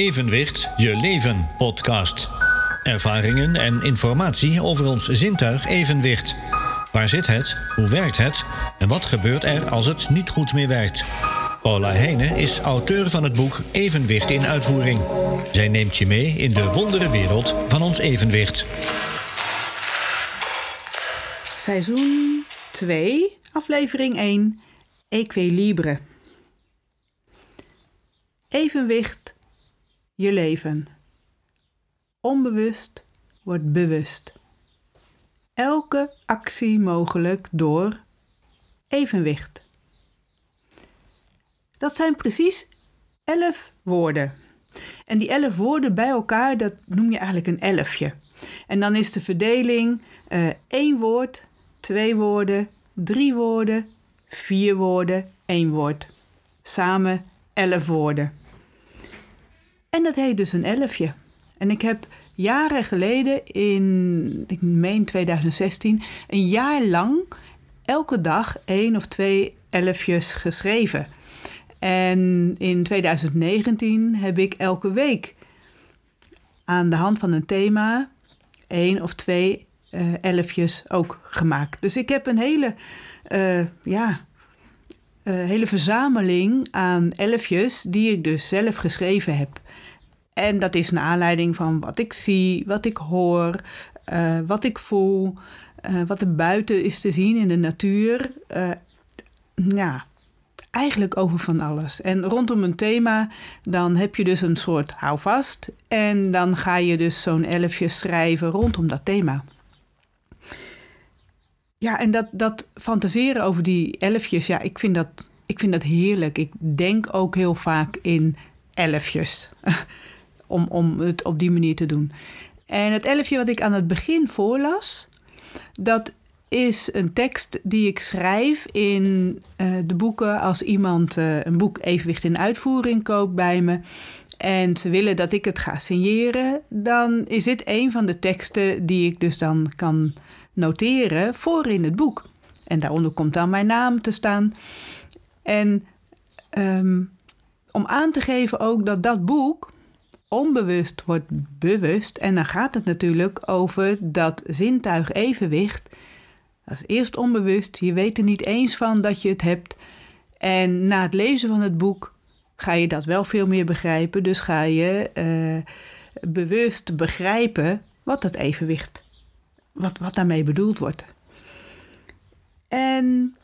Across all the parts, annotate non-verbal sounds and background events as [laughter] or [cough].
Evenwicht Je Leven podcast. Ervaringen en informatie over ons zintuig evenwicht. Waar zit het? Hoe werkt het? En wat gebeurt er als het niet goed meer werkt? Paula Heijnen is auteur van het boek Evenwicht in uitvoering. Zij neemt je mee in de wondere wereld van ons evenwicht. Seizoen 2, aflevering 1, Equilibre. Evenwicht, je leven. Onbewust wordt bewust. Elke actie mogelijk door evenwicht. Dat zijn precies elf woorden. En die elf woorden bij elkaar, dat noem je eigenlijk een elfje. En dan is de verdeling uh, één woord, twee woorden, drie woorden, vier woorden, één woord. Samen elf woorden. En dat heet dus een elfje. En ik heb jaren geleden, in ik meen 2016, een jaar lang elke dag één of twee elfjes geschreven. En in 2019 heb ik elke week aan de hand van een thema één of twee uh, elfjes ook gemaakt. Dus ik heb een hele, uh, ja, uh, hele verzameling aan elfjes die ik dus zelf geschreven heb. En dat is naar aanleiding van wat ik zie, wat ik hoor, wat ik voel, wat er buiten is te zien in de natuur. ja, eigenlijk over van alles. En rondom een thema, dan heb je dus een soort houvast. En dan ga je dus zo'n elfje schrijven rondom dat thema. Ja, en dat, dat fantaseren over die elfjes, ja, ik vind dat, ik vind dat heerlijk. Ik denk ook heel vaak in elfjes. [laughs] om, om het op die manier te doen. En het elfje wat ik aan het begin voorlas, dat is een tekst die ik schrijf in uh, de boeken als iemand uh, een boek Evenwicht in uitvoering koopt bij me. En ze willen dat ik het ga signeren, dan is dit een van de teksten die ik dus dan kan noteren voor in het boek. En daaronder komt dan mijn naam te staan. En um, om aan te geven ook dat dat boek onbewust wordt bewust. En dan gaat het natuurlijk over dat zintuig evenwicht dat is eerst onbewust. Je weet er niet eens van dat je het hebt. En na het lezen van het boek ga je dat wel veel meer begrijpen. Dus ga je uh, bewust begrijpen wat dat evenwicht, wat, wat daarmee bedoeld wordt. En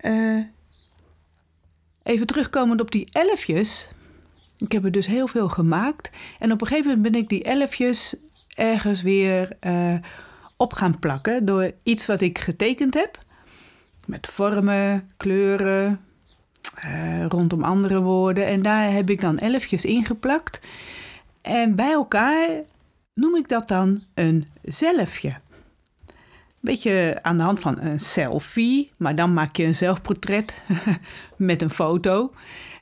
uh, even terugkomend op die elfjes. Ik heb er dus heel veel gemaakt. En op een gegeven moment ben ik die elfjes ergens weer uh, op gaan plakken door iets wat ik getekend heb. Met vormen, kleuren, uh, rondom andere woorden. En daar heb ik dan elfjes ingeplakt. En bij elkaar noem ik dat dan een zelfje. Beetje aan de hand van een selfie, maar dan maak je een zelfportret [laughs] met een foto.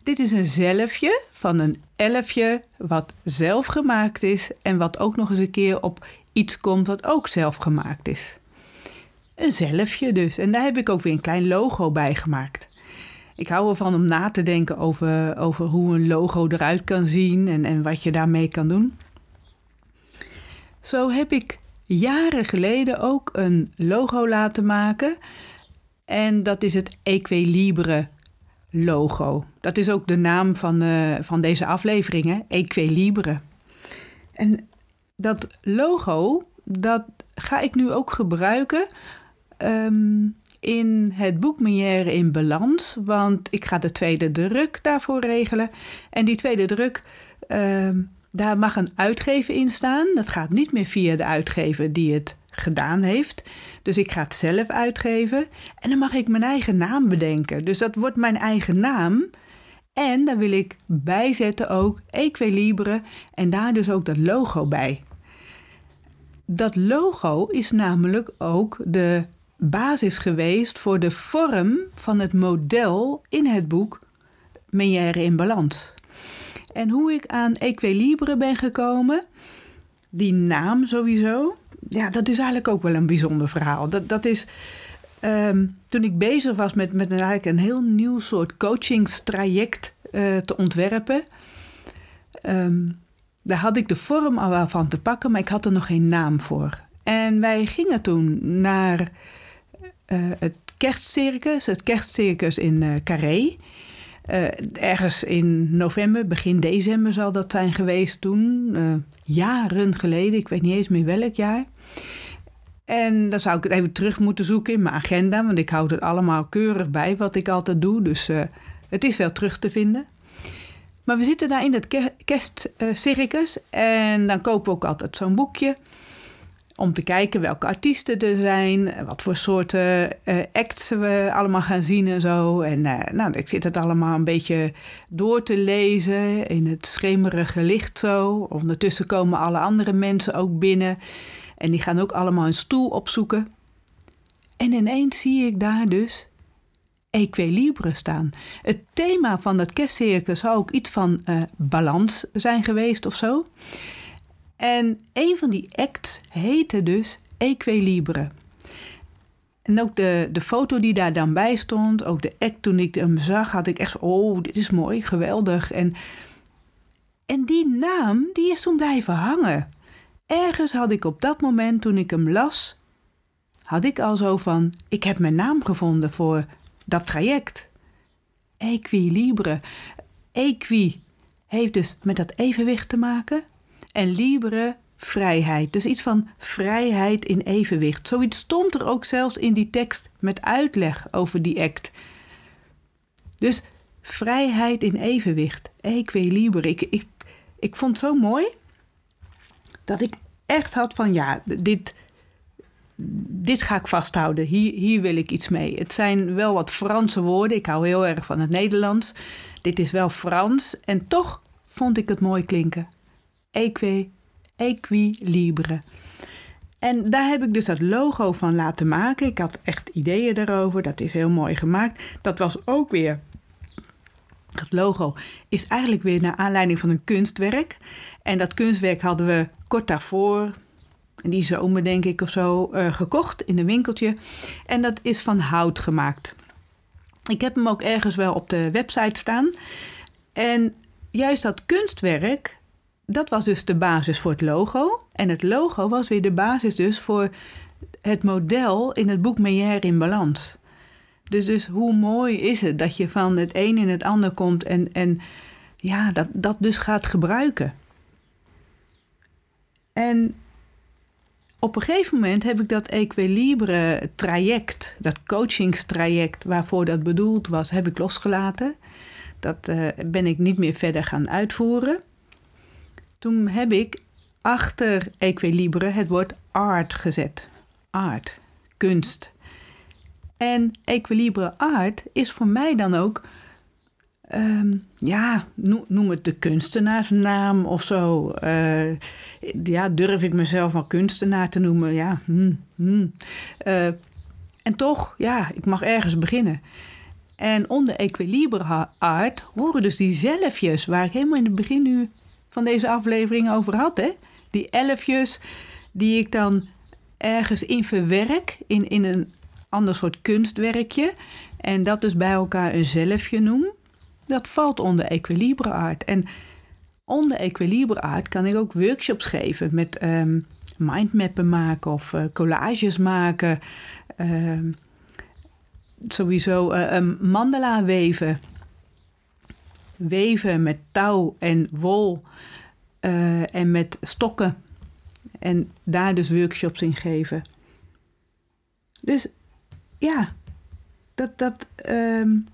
Dit is een zelfje van een elfje wat zelf gemaakt is en wat ook nog eens een keer op iets komt wat ook zelf gemaakt is. Een zelfje dus. En daar heb ik ook weer een klein logo bij gemaakt. Ik hou ervan om na te denken over, over hoe een logo eruit kan zien en, en wat je daarmee kan doen. Zo heb ik jaren geleden ook een logo laten maken. En dat is het Equilibre logo. Dat is ook de naam van, uh, van deze afleveringen, Equilibre. En dat logo, dat ga ik nu ook gebruiken um, in het boek Menière in Balans. Want ik ga de tweede druk daarvoor regelen. En die tweede druk, um, daar mag een uitgever in staan. Dat gaat niet meer via de uitgever die het gedaan heeft. Dus ik ga het zelf uitgeven. En dan mag ik mijn eigen naam bedenken. Dus dat wordt mijn eigen naam. En daar wil ik bijzetten ook Equilibre en daar dus ook dat logo bij. Dat logo is namelijk ook de basis geweest voor de vorm van het model in het boek Menière in Balans. En hoe ik aan Equilibre ben gekomen, die naam sowieso, ja, dat is eigenlijk ook wel een bijzonder verhaal. Dat, dat is um, toen ik bezig was met, met eigenlijk een heel nieuw soort coachingstraject uh, te ontwerpen. ehm, daar had ik de vorm al wel van te pakken, maar ik had er nog geen naam voor. En wij gingen toen naar uh, het kerstcircus, het kerstcircus in uh, Carré. Uh, ergens in november, begin december zal dat zijn geweest toen. jaren geleden, ik weet niet eens meer welk jaar. En dan zou ik het even terug moeten zoeken in mijn agenda, want ik houd het allemaal keurig bij wat ik altijd doe. Dus het is wel terug te vinden. Maar we zitten daar in het kerstcircus en dan kopen we ook altijd zo'n boekje. Om te kijken welke artiesten er zijn, wat voor soorten uh, acts we allemaal gaan zien en zo. En uh, nou, ik zit het allemaal een beetje door te lezen in het schemerige licht zo. Ondertussen komen alle andere mensen ook binnen en die gaan ook allemaal een stoel opzoeken. En ineens zie ik daar dus Equilibre staan. Het thema van dat kerstcircus zou ook iets van uh, balans zijn geweest of zo. En een van die acts heette dus Equilibre. En ook de, de foto die daar dan bij stond, ook de act toen ik hem zag, had ik echt oh, dit is mooi, geweldig. En, en die naam, die is toen blijven hangen. Ergens had ik op dat moment, toen ik hem las, had ik al zo van, ik heb mijn naam gevonden voor dat traject. Equilibre. Equi heeft dus met dat evenwicht te maken. En libre, vrijheid. Dus iets van vrijheid in evenwicht. Zoiets stond er ook zelfs in die tekst met uitleg over die act. Dus vrijheid in evenwicht. Equilibre. Ik, ik, ik vond het zo mooi dat ik echt had van ja, dit, dit ga ik vasthouden. Hier, hier wil ik iets mee. Het zijn wel wat Franse woorden. Ik hou heel erg van het Nederlands. Dit is wel Frans. En toch vond ik het mooi klinken. Equi, equilibre. En daar heb ik dus dat logo van laten maken. Ik had echt ideeën daarover. Dat is heel mooi gemaakt. Dat was ook weer. Dat logo is eigenlijk weer naar aanleiding van een kunstwerk. En dat kunstwerk hadden we kort daarvoor, die zomer denk ik of zo, uh, gekocht in een winkeltje. En dat is van hout gemaakt. Ik heb hem ook ergens wel op de website staan. En juist dat kunstwerk, dat was dus de basis voor het logo. En het logo was weer de basis dus voor het model in het boek Meijer in Balans. Dus, dus hoe mooi is het dat je van het een in het ander komt en, en ja, dat, dat dus gaat gebruiken. En op een gegeven moment heb ik dat equilibre traject, dat coachingstraject waarvoor dat bedoeld was, heb ik losgelaten. Dat uh, ben ik niet meer verder gaan uitvoeren. Toen heb ik achter equilibre het woord art gezet. Art, kunst. En equilibre art is voor mij dan ook Um, ja, noem het de kunstenaarsnaam of zo. Uh, ja, durf ik mezelf wel kunstenaar te noemen? Ja. Hmm, en toch, ja, ik mag ergens beginnen. En onder equilibre art horen dus die zelfjes, waar ik helemaal in het begin nu van deze aflevering over had. Hè? Die elfjes die ik dan ergens in verwerk in, in een ander soort kunstwerkje. En dat dus bij elkaar een zelfje noem dat valt onder equilibre art. En onder equilibre art kan ik ook workshops geven met um, mindmappen maken of uh, collages maken. Uh, sowieso uh, mandala weven. Weven met touw en wol uh, en met stokken. En daar dus workshops in geven. Dus ja, dat, dat, um,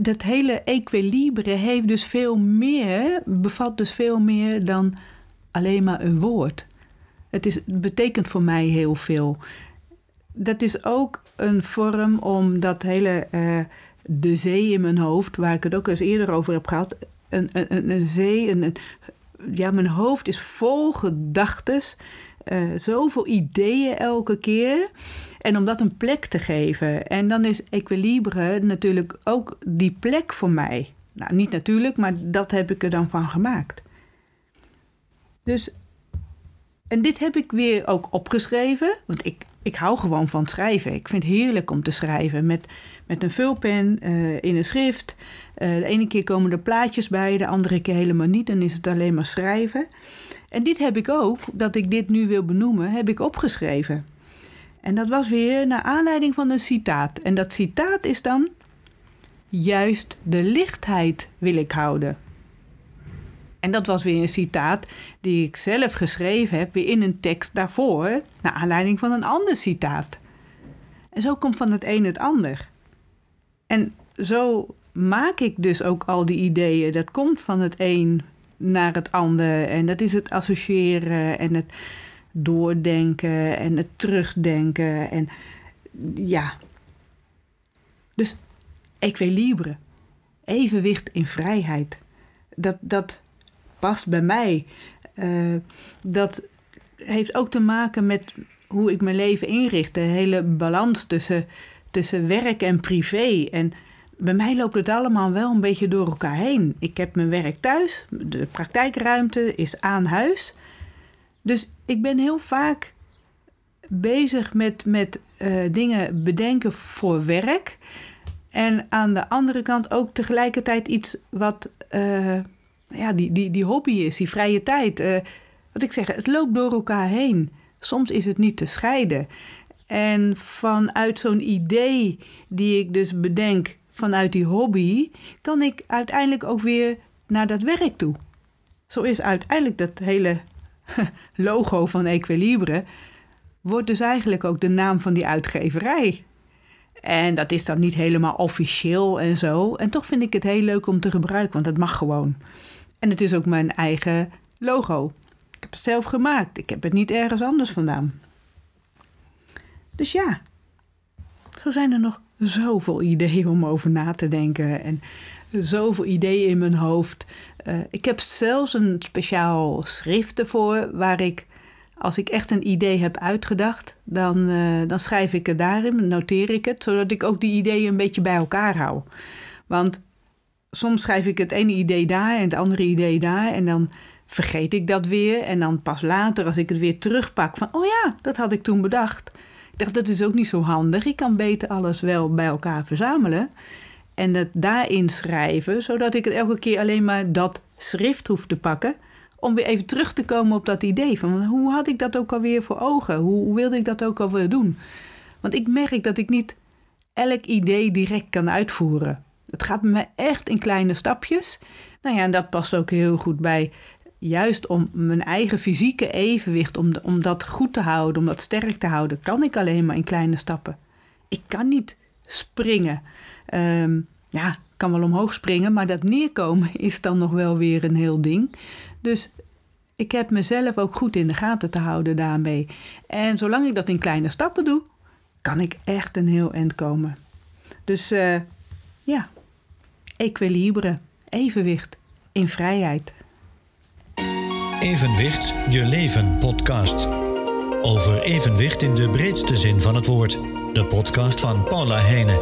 dat hele equilibre heeft dus veel meer, bevat dus veel meer dan alleen maar een woord. Het is, betekent voor mij heel veel. Dat is ook een vorm om dat hele uh, de zee in mijn hoofd, waar ik het ook eens eerder over heb gehad, een, een, een zee, een, ja, mijn hoofd is vol gedachtes, uh, zoveel ideeën elke keer. En om dat een plek te geven. En dan is equilibre natuurlijk ook die plek voor mij. Nou, niet natuurlijk, maar dat heb ik er dan van gemaakt. Dus, en dit heb ik weer ook opgeschreven. Want ik, ik hou gewoon van schrijven. Ik vind het heerlijk om te schrijven. Met, met een vulpen uh, in een schrift. Uh, de ene keer komen er plaatjes bij, de andere keer helemaal niet. Dan is het alleen maar schrijven. En dit heb ik ook, dat ik dit nu wil benoemen, heb ik opgeschreven. En dat was weer naar aanleiding van een citaat. En dat citaat is dan: Juist de lichtheid wil ik houden. En dat was weer een citaat die ik zelf geschreven heb, weer in een tekst daarvoor, naar aanleiding van een ander citaat. En zo komt van het een het ander. En zo maak ik dus ook al die ideeën. Dat komt van het een naar het ander. En dat is het associëren en het doordenken en het terugdenken. En ja. Dus equilibre. Evenwicht in vrijheid. Dat, dat past bij mij. Uh, dat heeft ook te maken met hoe ik mijn leven inricht. De hele balans tussen, tussen werk en privé. En bij mij loopt het allemaal wel een beetje door elkaar heen. Ik heb mijn werk thuis, de praktijkruimte is aan huis. Dus ik ben heel vaak bezig met, met uh, dingen bedenken voor werk. En aan de andere kant ook tegelijkertijd iets wat uh, ja, die, die, die hobby is, die vrije tijd. Uh, wat ik zeg, het loopt door elkaar heen. Soms is het niet te scheiden. En vanuit zo'n idee die ik dus bedenk vanuit die hobby, kan ik uiteindelijk ook weer naar dat werk toe. Zo is uiteindelijk dat hele [laughs] logo van Equilibre, wordt dus eigenlijk ook de naam van die uitgeverij. En dat is dan niet helemaal officieel en zo. En toch vind ik het heel leuk om te gebruiken, want dat mag gewoon. En het is ook mijn eigen logo. Ik heb het zelf gemaakt. Ik heb het niet ergens anders vandaan. Dus ja, zo zijn er nog zoveel ideeën om over na te denken. En zoveel ideeën in mijn hoofd. Uh, ik heb zelfs een speciaal schrift ervoor waar ik, als ik echt een idee heb uitgedacht, dan, uh, dan schrijf ik het daarin, noteer ik het, zodat ik ook die ideeën een beetje bij elkaar hou. Want soms schrijf ik het ene idee daar en het andere idee daar en dan vergeet ik dat weer. En dan pas later, als ik het weer terugpak, van oh ja, dat had ik toen bedacht. Ik dacht, dat is ook niet zo handig. Ik kan beter alles wel bij elkaar verzamelen en het daarin schrijven, zodat ik het elke keer alleen maar dat schrift hoef te pakken. Om weer even terug te komen op dat idee van hoe had ik dat ook alweer voor ogen? Hoe wilde ik dat ook alweer doen? Want ik merk dat ik niet elk idee direct kan uitvoeren. Het gaat me echt in kleine stapjes. Nou ja, en dat past ook heel goed bij. Juist om mijn eigen fysieke evenwicht, om, om dat goed te houden, om dat sterk te houden, kan ik alleen maar in kleine stappen. Ik kan niet springen. Um, ja, kan wel omhoog springen, maar dat neerkomen [laughs] is dan nog wel weer een heel ding. Dus ik heb mezelf ook goed in de gaten te houden daarmee. En zolang ik dat in kleine stappen doe, kan ik echt een heel eind komen. Dus uh, ja, equilibre, evenwicht in vrijheid. Evenwicht, je leven podcast. Over evenwicht in de breedste zin van het woord. De podcast van Paula Heijnen.